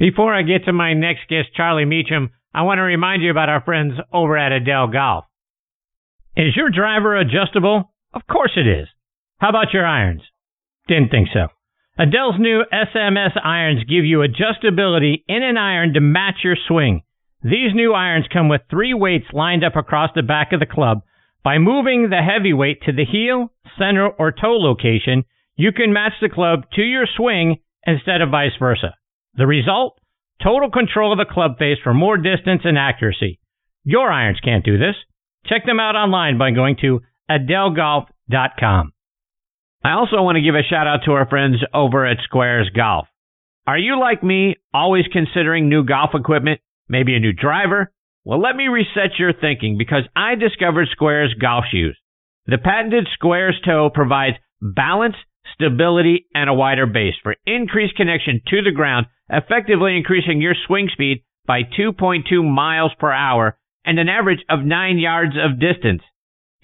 Before I get to my next guest, Charlie Mechem, I want to remind you about our friends over at Edel Golf. Is your driver adjustable? Of course it is. How about your irons? Didn't think so. Edel's new SMS irons give you adjustability in an iron to match your swing. These new irons come with three weights lined up across the back of the club. By moving the heavy weight to the heel, center, or toe location, you can match the club to your swing instead of vice versa. The result? Total control of the club face for more distance and accuracy. Your irons can't do this. Check them out online by going to edelgolf.com. I also want to give a shout out to our friends over at Squares Golf. Are you like me, always considering new golf equipment, maybe a new driver? Well, let me reset your thinking because I discovered Squares golf shoes. The patented Squares toe provides balance, stability, and a wider base for increased connection to the ground, effectively increasing your swing speed by 2.2 miles per hour and an average of 9 yards of distance.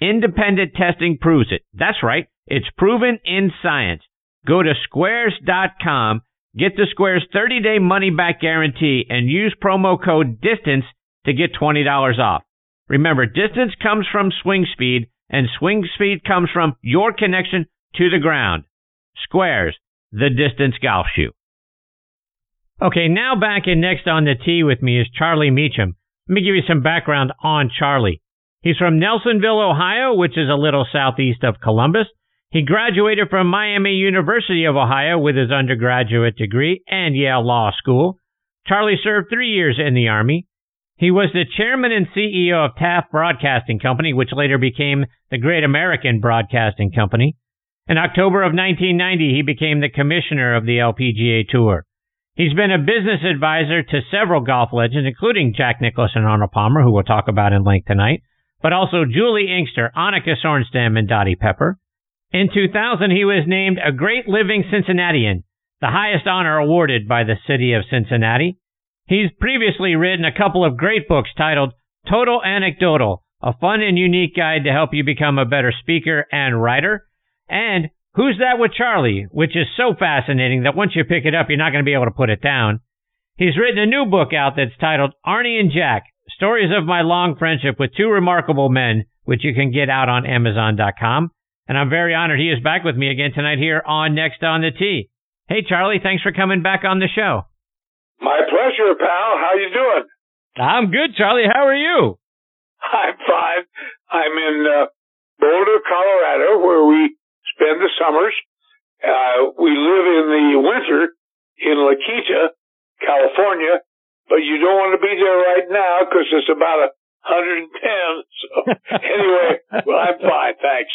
Independent testing proves it. That's right. It's proven in science. Go to squares.com, get the Squares 30 day money back guarantee, and use promo code DISTANCE to get $20 off. Remember, distance comes from swing speed, and swing speed comes from your connection to the ground. Squares, the distance golf shoe. Okay, now back in next on the tee with me is Charlie Mechem. Let me give you some background on Charlie. He's from Nelsonville, Ohio, which is a little southeast of Columbus. He graduated from Miami University of Ohio with his undergraduate degree and Yale Law School. Charlie served three years in the Army. He was the chairman and CEO of Taft Broadcasting Company, which later became the Great American Broadcasting Company. In October of 1990, he became the commissioner of the LPGA Tour. He's been a business advisor to several golf legends, including Jack Nicklaus and Arnold Palmer, who we'll talk about in length tonight, but also Juli Inkster, Annika Sorenstam, and Dottie Pepper. In 2000, he was named a Great Living Cincinnatian, the highest honor awarded by the city of Cincinnati. He's previously written a couple of great books titled Total Anecdotal, a fun and unique guide to help you become a better speaker and writer, and Who's That with Charlie, which is so fascinating that once you pick it up, you're not going to be able to put it down. He's written a new book out that's titled Arnie and Jack, Stories of My Long Friendship with Two Remarkable Men, which you can get out on Amazon.com. And I'm very honored he is back with me again tonight here on Next on the Tee. Hey, Charlie, thanks for coming back on the show. My pleasure, pal. How you doing? I'm good, Charlie. How are you? I'm fine. I'm in uh, Boulder, Colorado, where we spend the summers. Uh, we live in the winter in La Quinta, California, but you don't want to be there right now because it's about a 110. So anyway, well, I'm fine. Thanks.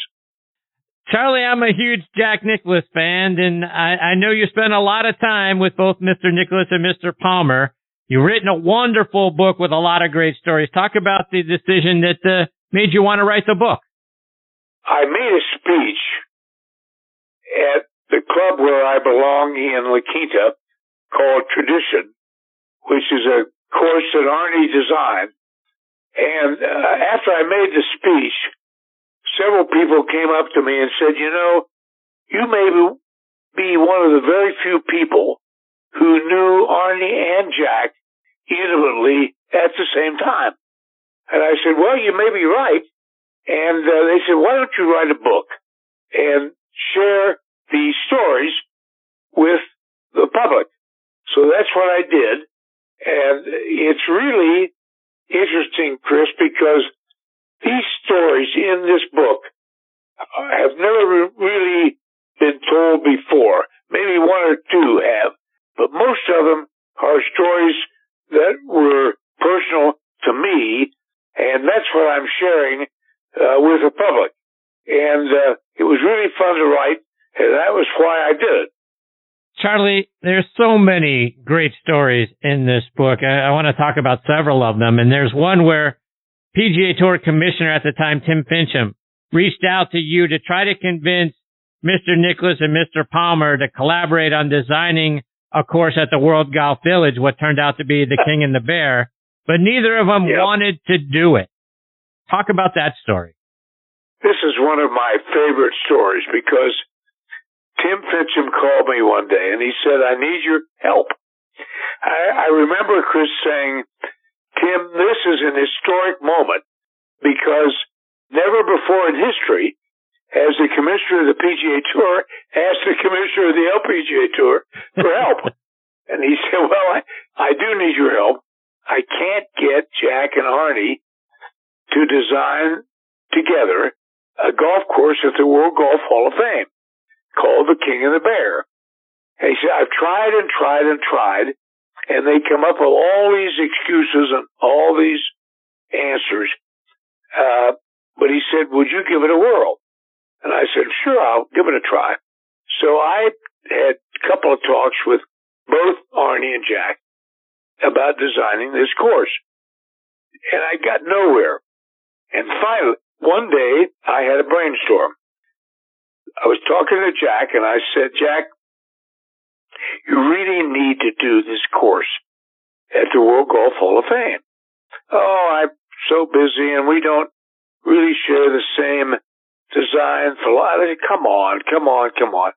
Charlie, I'm a huge Jack Nicklaus fan, and I, I know you spent a lot of time with both Mr. Nicklaus and Mr. Palmer. You've written a wonderful book with a lot of great stories. Talk about the decision that uh, made you want to write the book. I made a speech at the club where I belong in La Quinta called Tradition, which is a course that Arnie designed. And uh, after I made the speech, several people came up to me and said, you know, you may be one of the very few people who knew Arnie and Jack intimately at the same time. And I said, well, you may be right. And uh, they said, why don't you write a book and share these stories with the public? So that's what I did. And it's really interesting, Chris, because these stories in this book have never really been told before. Maybe one or two have, but most of them are stories that were personal to me, and that's what I'm sharing uh, with the public. And uh, it was really fun to write, and that was why I did it. Charlie, there's so many great stories in this book. I, I want to talk about several of them, and there's one where PGA Tour commissioner at the time, Tim Finchem, reached out to you to try to convince Mr. Nicklaus and Mr. Palmer to collaborate on designing a course at the World Golf Village, what turned out to be the King and the Bear, but neither of them yep. wanted to do it. Talk about that story. This is one of my favorite stories because Tim Finchem called me one day and he said, I need your help. I, I remember Chris saying, Tim, this is an historic moment because never before in history has the commissioner of the PGA Tour asked the commissioner of the LPGA Tour for help. and he said, well, I, I do need your help. I can't get Jack and Arnie to design together a golf course at the World Golf Hall of Fame called the King and the Bear. And he said, I've tried and tried and tried, and they come up with all these excuses and all these answers. Uh, but he said, would you give it a whirl? And I said, sure, I'll give it a try. So I had a couple of talks with both Arnie and Jack about designing this course. And I got nowhere. And finally, one day I had a brainstorm. I was talking to Jack and I said, Jack, you really need to do this course at the World Golf Hall of Fame. Oh, I'm so busy and we don't really share the same design philosophy. Come on, come on, come on.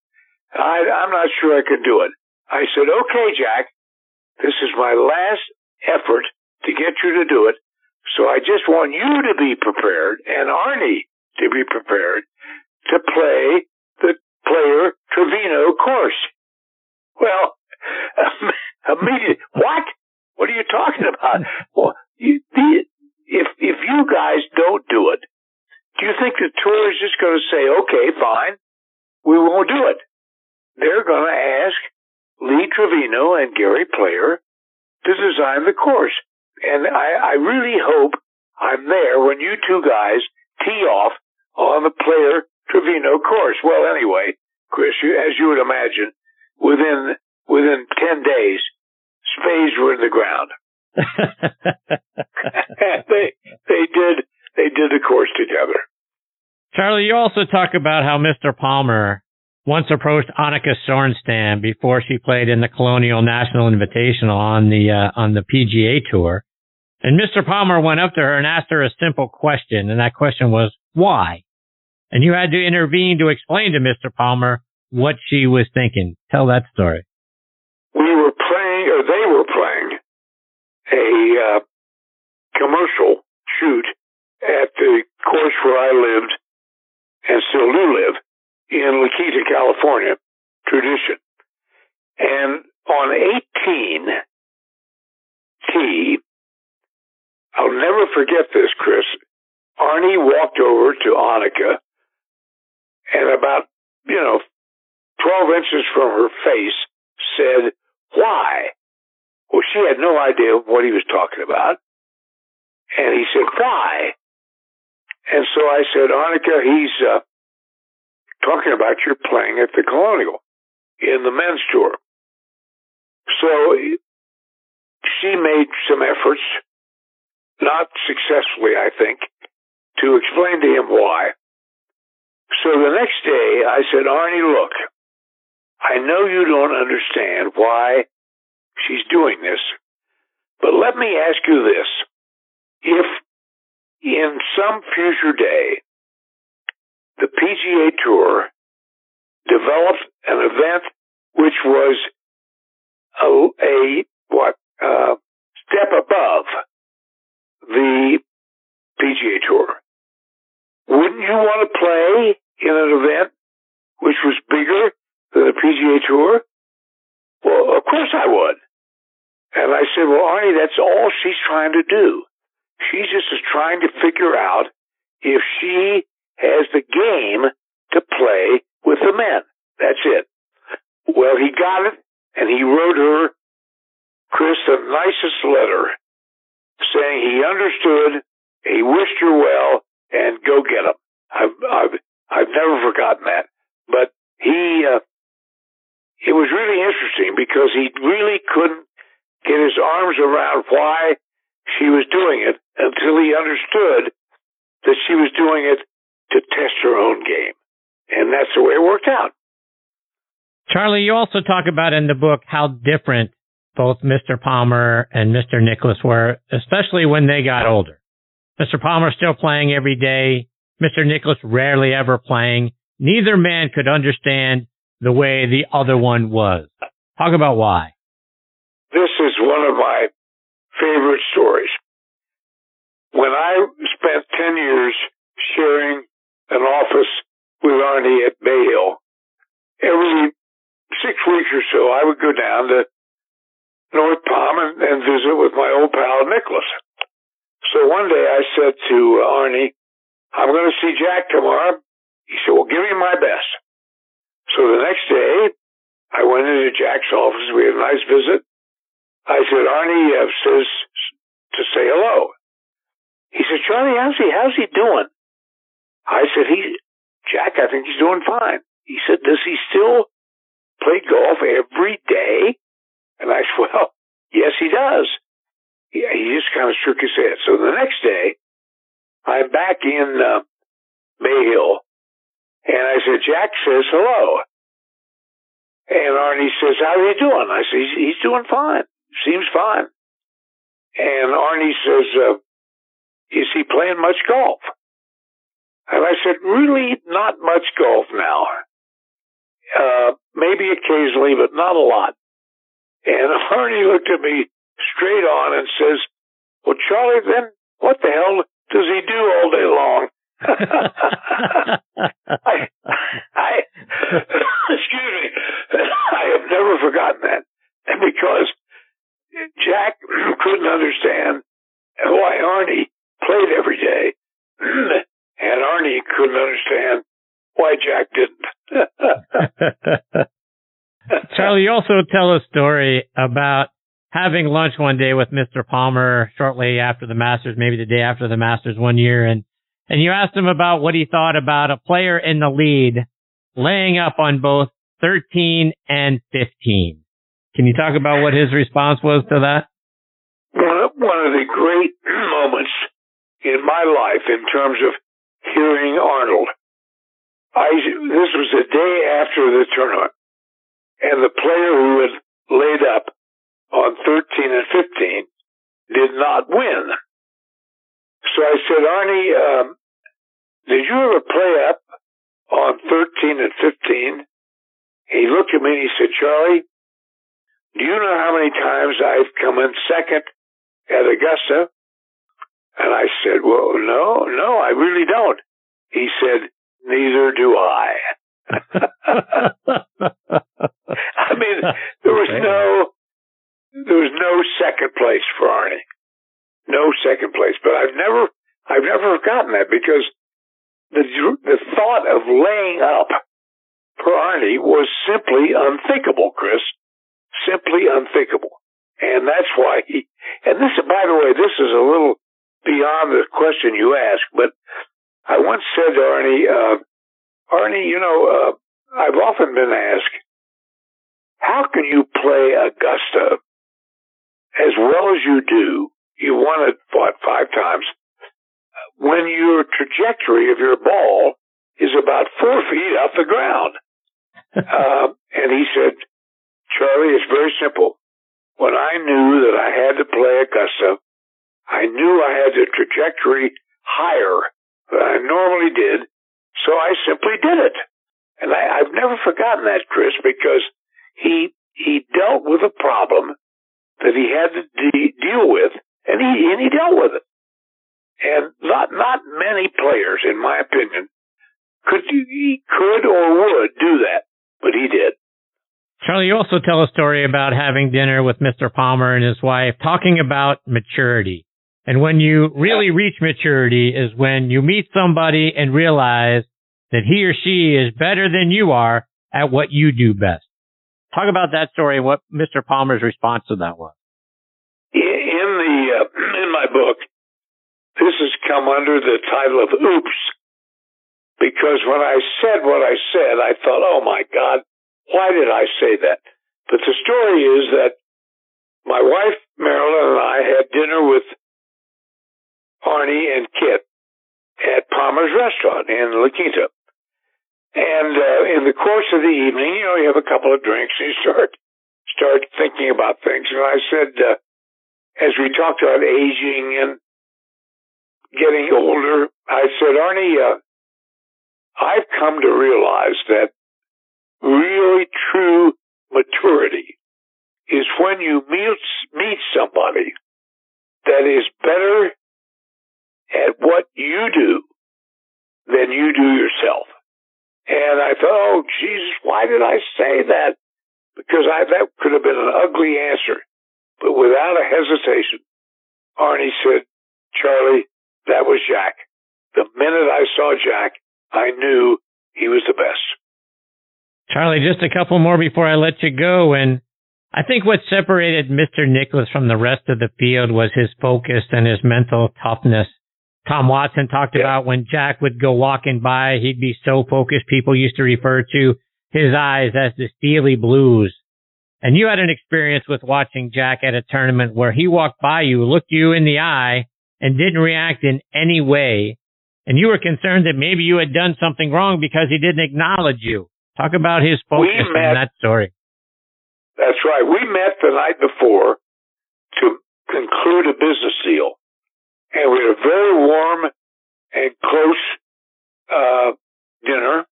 I, I'm not sure I can do it. I said, okay, Jack, this is my last effort to get you to do it. So I just want you to be prepared and Arnie to be prepared to play the player Trevino course. Well, immediately, what? What are you talking about? Well, you, the, if if you guys don't do it, do you think the tour is just going to say, okay, fine, we won't do it? They're going to ask Lee Trevino and Gary Player to design the course. And I, I really hope I'm there when you two guys tee off on the Player Trevino course. Well, anyway, Chris, you, as you would imagine, within within ten days, spades were in the ground. they they did they did the course together. Charlie, you also talk about how Mr. Palmer once approached Annika Sorenstam before she played in the Colonial National Invitational on the uh, on the PGA Tour. And Mr. Palmer went up to her and asked her a simple question, and that question was why. And you had to intervene to explain to Mr. Palmer what she was thinking. Tell that story. We were playing, or they were playing, a uh, commercial shoot at the course where I lived and still do live in La Quinta, California, tradition. And on 18 tee, I'll never forget this, Chris. Arnie walked over to Annika and about, you know, 12 inches from her face said, why? Well, she had no idea what he was talking about. And he said, why? And so I said, Annika, he's uh, talking about your playing at the Colonial in the men's tour. So she made some efforts, not successfully, I think, to explain to him why. So the next day I said, Arnie, look, I know you don't understand why she's doing this, but let me ask you this. If in some future day, the PGA Tour developed an event which was a, a what uh, step above the PGA Tour. Wouldn't you want to play in an event which was bigger than the PGA Tour? Well, of course I would. And I said, well, Arnie, that's all she's trying to do. She's just trying to figure out if she has the game to play with the men. That's it. Well, he got it, and he wrote her, Chris, the nicest letter saying he understood, he wished her well, and go get him. I've, I've, I've never forgotten that. But he, uh, it was really interesting because he really couldn't get his arms around why she was doing it until he understood that she was doing it to test her own game. And that's the way it worked out. Charlie, you also talk about in the book how different both Mr. Palmer and Mr. Nicklaus were, especially when they got older. Mr. Palmer still playing every day. Mr. Nicklaus rarely ever playing. Neither man could understand the way the other one was. Talk about why. This is one of my favorite stories. When I spent 10 years sharing an office with Arnie at Bay Hill, every six weeks or so, I would go down to visit with my old pal Nicklaus. So one day I said to Arnie, I'm going to see Jack tomorrow. He said, well, give me my best. So the next day, I went into Jack's office. We had a nice visit. I said, Arnie uh, says to say hello. He said, Charlie, how's he, how's he doing? I said, he, Jack, I think he's doing fine. He said, does he still play golf every day? And I said, well, yes, he does. Yeah, he just kind of shook his head. So the next day, I'm back in uh, Bay Hill, and I said, Jack says hello. And Arnie says, how are you doing? I said, he's, he's doing fine. Seems fine. And Arnie says, uh, is he playing much golf? And I said, really not much golf now. Uh, maybe occasionally, but not a lot. And Arnie looked at me straight on and says, well, Charlie, then what the hell does he do all day long? I, I, excuse me, I have never forgotten that. And because Jack couldn't understand why Arnie played every day, and Arnie couldn't understand why Jack didn't. Charlie, you also tell a story about having lunch one day with Mr. Palmer shortly after the Masters, maybe the day after the Masters one year, and and you asked him about what he thought about a player in the lead laying up on both 13 and 15. Can you talk about what his response was to that? One of the great moments in my life in terms of hearing Arnold. I, this was the day after the tournament and the player who had laid up on 13 and 15 did not win. So I said, Arnie, um, did you ever play up on 13 and 15? He looked at me and he said, Charlie, do you know how many times I've come in second at Augusta? And I said, well, no, no, I really don't. He said, neither do I. I mean, there was no, there was no second place for Arnie. No second place. But I've never, I've never forgotten that because the, the thought of laying up for Arnie was simply unthinkable, Chris. Simply unthinkable. And that's why he, and this, by the way, this is a little beyond the question you asked, but I once said to Arnie, uh, Arnie, you know, uh, I've often been asked, how can you play Augusta as well as you do? You won it, what, five times, when your trajectory of your ball is about four feet off the ground. uh, and he said, Charlie, it's very simple. When I knew that I had to play Augusta, I knew I had the trajectory higher than I normally did, so I simply did it. And I, I've never forgotten that, Chris, because he he dealt with a problem that he had to de- deal with, and he and he dealt with it. And not not many players, in my opinion, could he could or would do that, but he did. Charlie, you also tell a story about having dinner with Mr. Palmer and his wife, talking about maturity. And when you really reach maturity is when you meet somebody and realize that he or she is better than you are at what you do best. Talk about that story and what Mr. Palmer's response to that was. In the uh, in my book, this has come under the title of "Oops," because when I said what I said, I thought, "Oh my God, why did I say that?" But the story is that my wife Marilyn and I had dinner with Arnie and Kit at Palmer's restaurant in La Quinta. And uh, in the course of the evening, you know, you have a couple of drinks and you start start thinking about things. And I said, uh, as we talked about aging and getting older, I said, Arnie, uh, I've come to realize that really true maturity is when you meet, meet somebody that is better at what you do than you do yourself. And I thought, oh, Jesus, why did I say that? Because I, that could have been an ugly answer. But without a hesitation, Arnie said, Charlie, that was Jack. The minute I saw Jack, I knew he was the best. Charlie, just a couple more before I let you go. And I think what separated Mr. Nicklaus from the rest of the field was his focus and his mental toughness. Tom Watson talked yeah. about when Jack would go walking by, he'd be so focused. People used to refer to his eyes as the steely blues. And you had an experience with watching Jack at a tournament where he walked by you, looked you in the eye, and didn't react in any way. And you were concerned that maybe you had done something wrong because he didn't acknowledge you. Talk about his focus met, in that story. That's right. We met the night before to conclude a business deal and we had a very warm and close uh, dinner.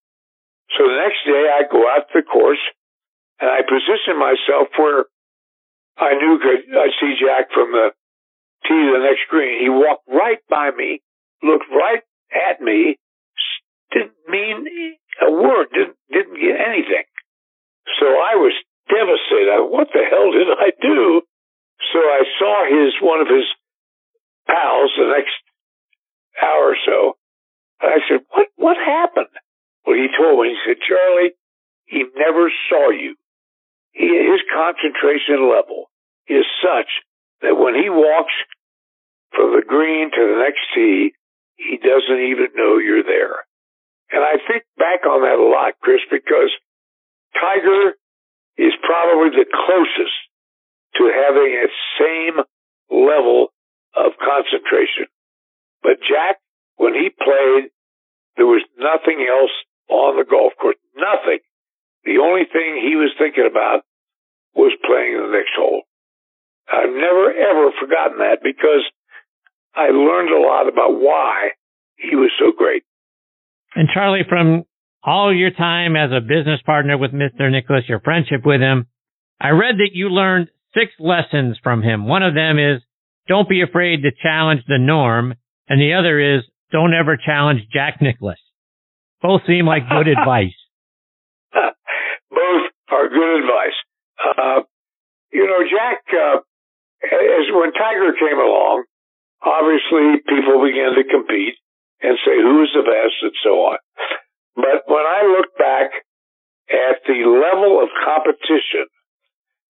So the next day, I go out to the course and I position myself where I knew could I'd see Jack from the tee to the next green. He walked right by me, looked right at me, didn't mean a word, didn't didn't get anything. So I was devastated. What the hell did I do? So I saw his one of his pals the next hour or so. And I said, what, what happened? Well, he told me, he said, Charlie, he never saw you. He, his concentration level is such that when he walks from the green to the next tee, he doesn't even know you're there. And I think back on that a lot, Chris, because Tiger is probably the closest to having that same level of concentration. But Jack, when he played, there was nothing else on the golf course. Nothing. The only thing he was thinking about was playing the next hole. I've never ever forgotten that because I learned a lot about why he was so great. And Charlie, from all your time as a business partner with Mr. Nicklaus, your friendship with him, I read that you learned six lessons from him. One of them is don't be afraid to challenge the norm. And the other is don't ever challenge Jack Nicklaus. Both seem like good advice. Both are good advice. Uh, you know, Jack, uh, as when Tiger came along, obviously people began to compete and say who's the best and so on. But when I look back at the level of competition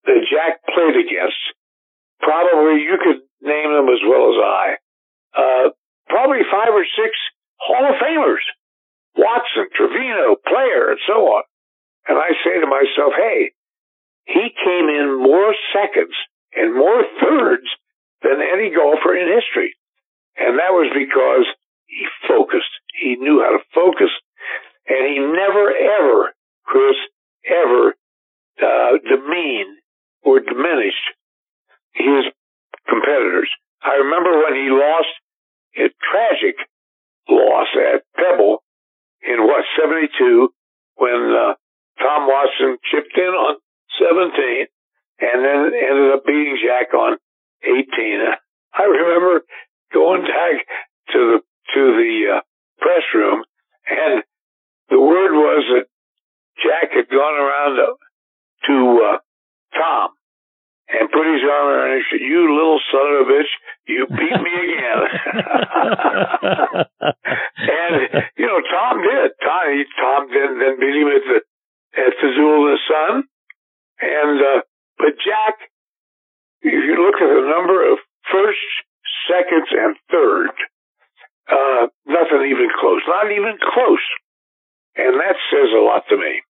that Jack played against, probably you could name them as well as I. Uh, probably five or six Hall of Famers. Watson, Trevino, Player, and so on. And I say to myself, hey, he came in more seconds and more thirds than any golfer in history. And that was because he focused. He knew how to focus and he never ever, Chris, ever, uh, demeaned or diminished his competitors. I remember when he lost a tragic loss at Pebble in what, 72, when uh, Tom Watson chipped in on 17 and then ended up beating Jack on 18. I remember going back to the, to the uh, press room and the word was that Jack had gone around to, to uh, Tom and put his arm around him and said, You little son of a bitch, you beat me again. and, you know, Tom did. Tom, he, Tom then, then beat him at the, at the in the Sun. And, uh, but Jack, if you look at the number of first, seconds, and third, uh, nothing even close. Not even close. And that says a lot to me.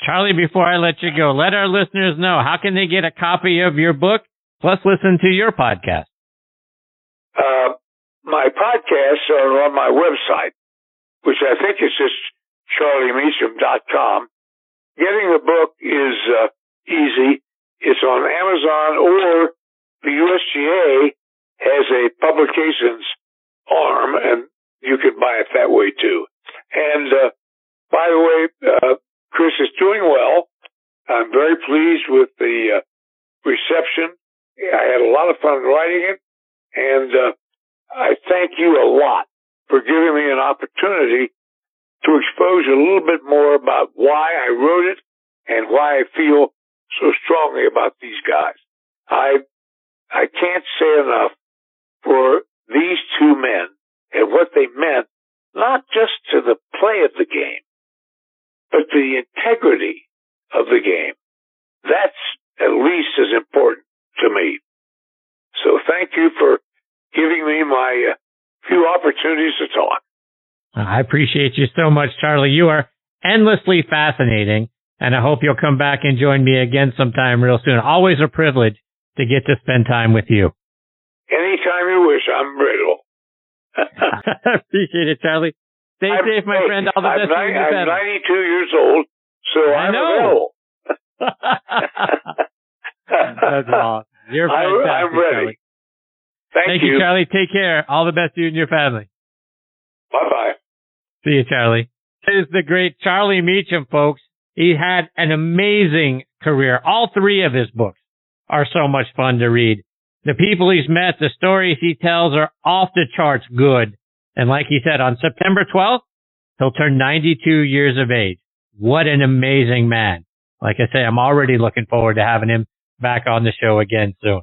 Charlie, before I let you go, let our listeners know how can they get a copy of your book plus listen to your podcast? My podcasts are on my website, which I think is just charliemechem.com. Getting the book is uh, easy. It's on Amazon or the USGA has a publications arm and you can buy it that way too. And, uh, by the way, uh, Chris is doing well. I'm very pleased with the uh, reception. I had a lot of fun writing it, and uh, I thank you a lot for giving me an opportunity to expose a little bit more about why I wrote it and why I feel so strongly about these guys. I I can't say enough for these two men and what they meant, not just to the play of the game, but to the integrity of the game. That's at least as important to me. So thank you for giving me my uh, few opportunities to talk. I appreciate you so much, Charlie. You are endlessly fascinating, and I hope you'll come back and join me again sometime real soon. Always a privilege to get to spend time with you. Anytime you wish, I'm grateful. appreciate it, Charlie. Stay I'm, safe, my friend. All the I'm best. 90, I'm 92 years old, so I I'm know. That's awesome. You're fantastic, I'm, I'm ready. Charlie. Thank, Thank you. you, Charlie. Take care. All the best to you and your family. Bye bye. See you, Charlie. This is the great Charlie Mechem, folks. He had an amazing career. All three of his books are so much fun to read. The people he's met, the stories he tells are off the charts good. And like he said, on September 12th, he'll turn 92 years of age. What an amazing man. Like I say, I'm already looking forward to having him back on the show again soon.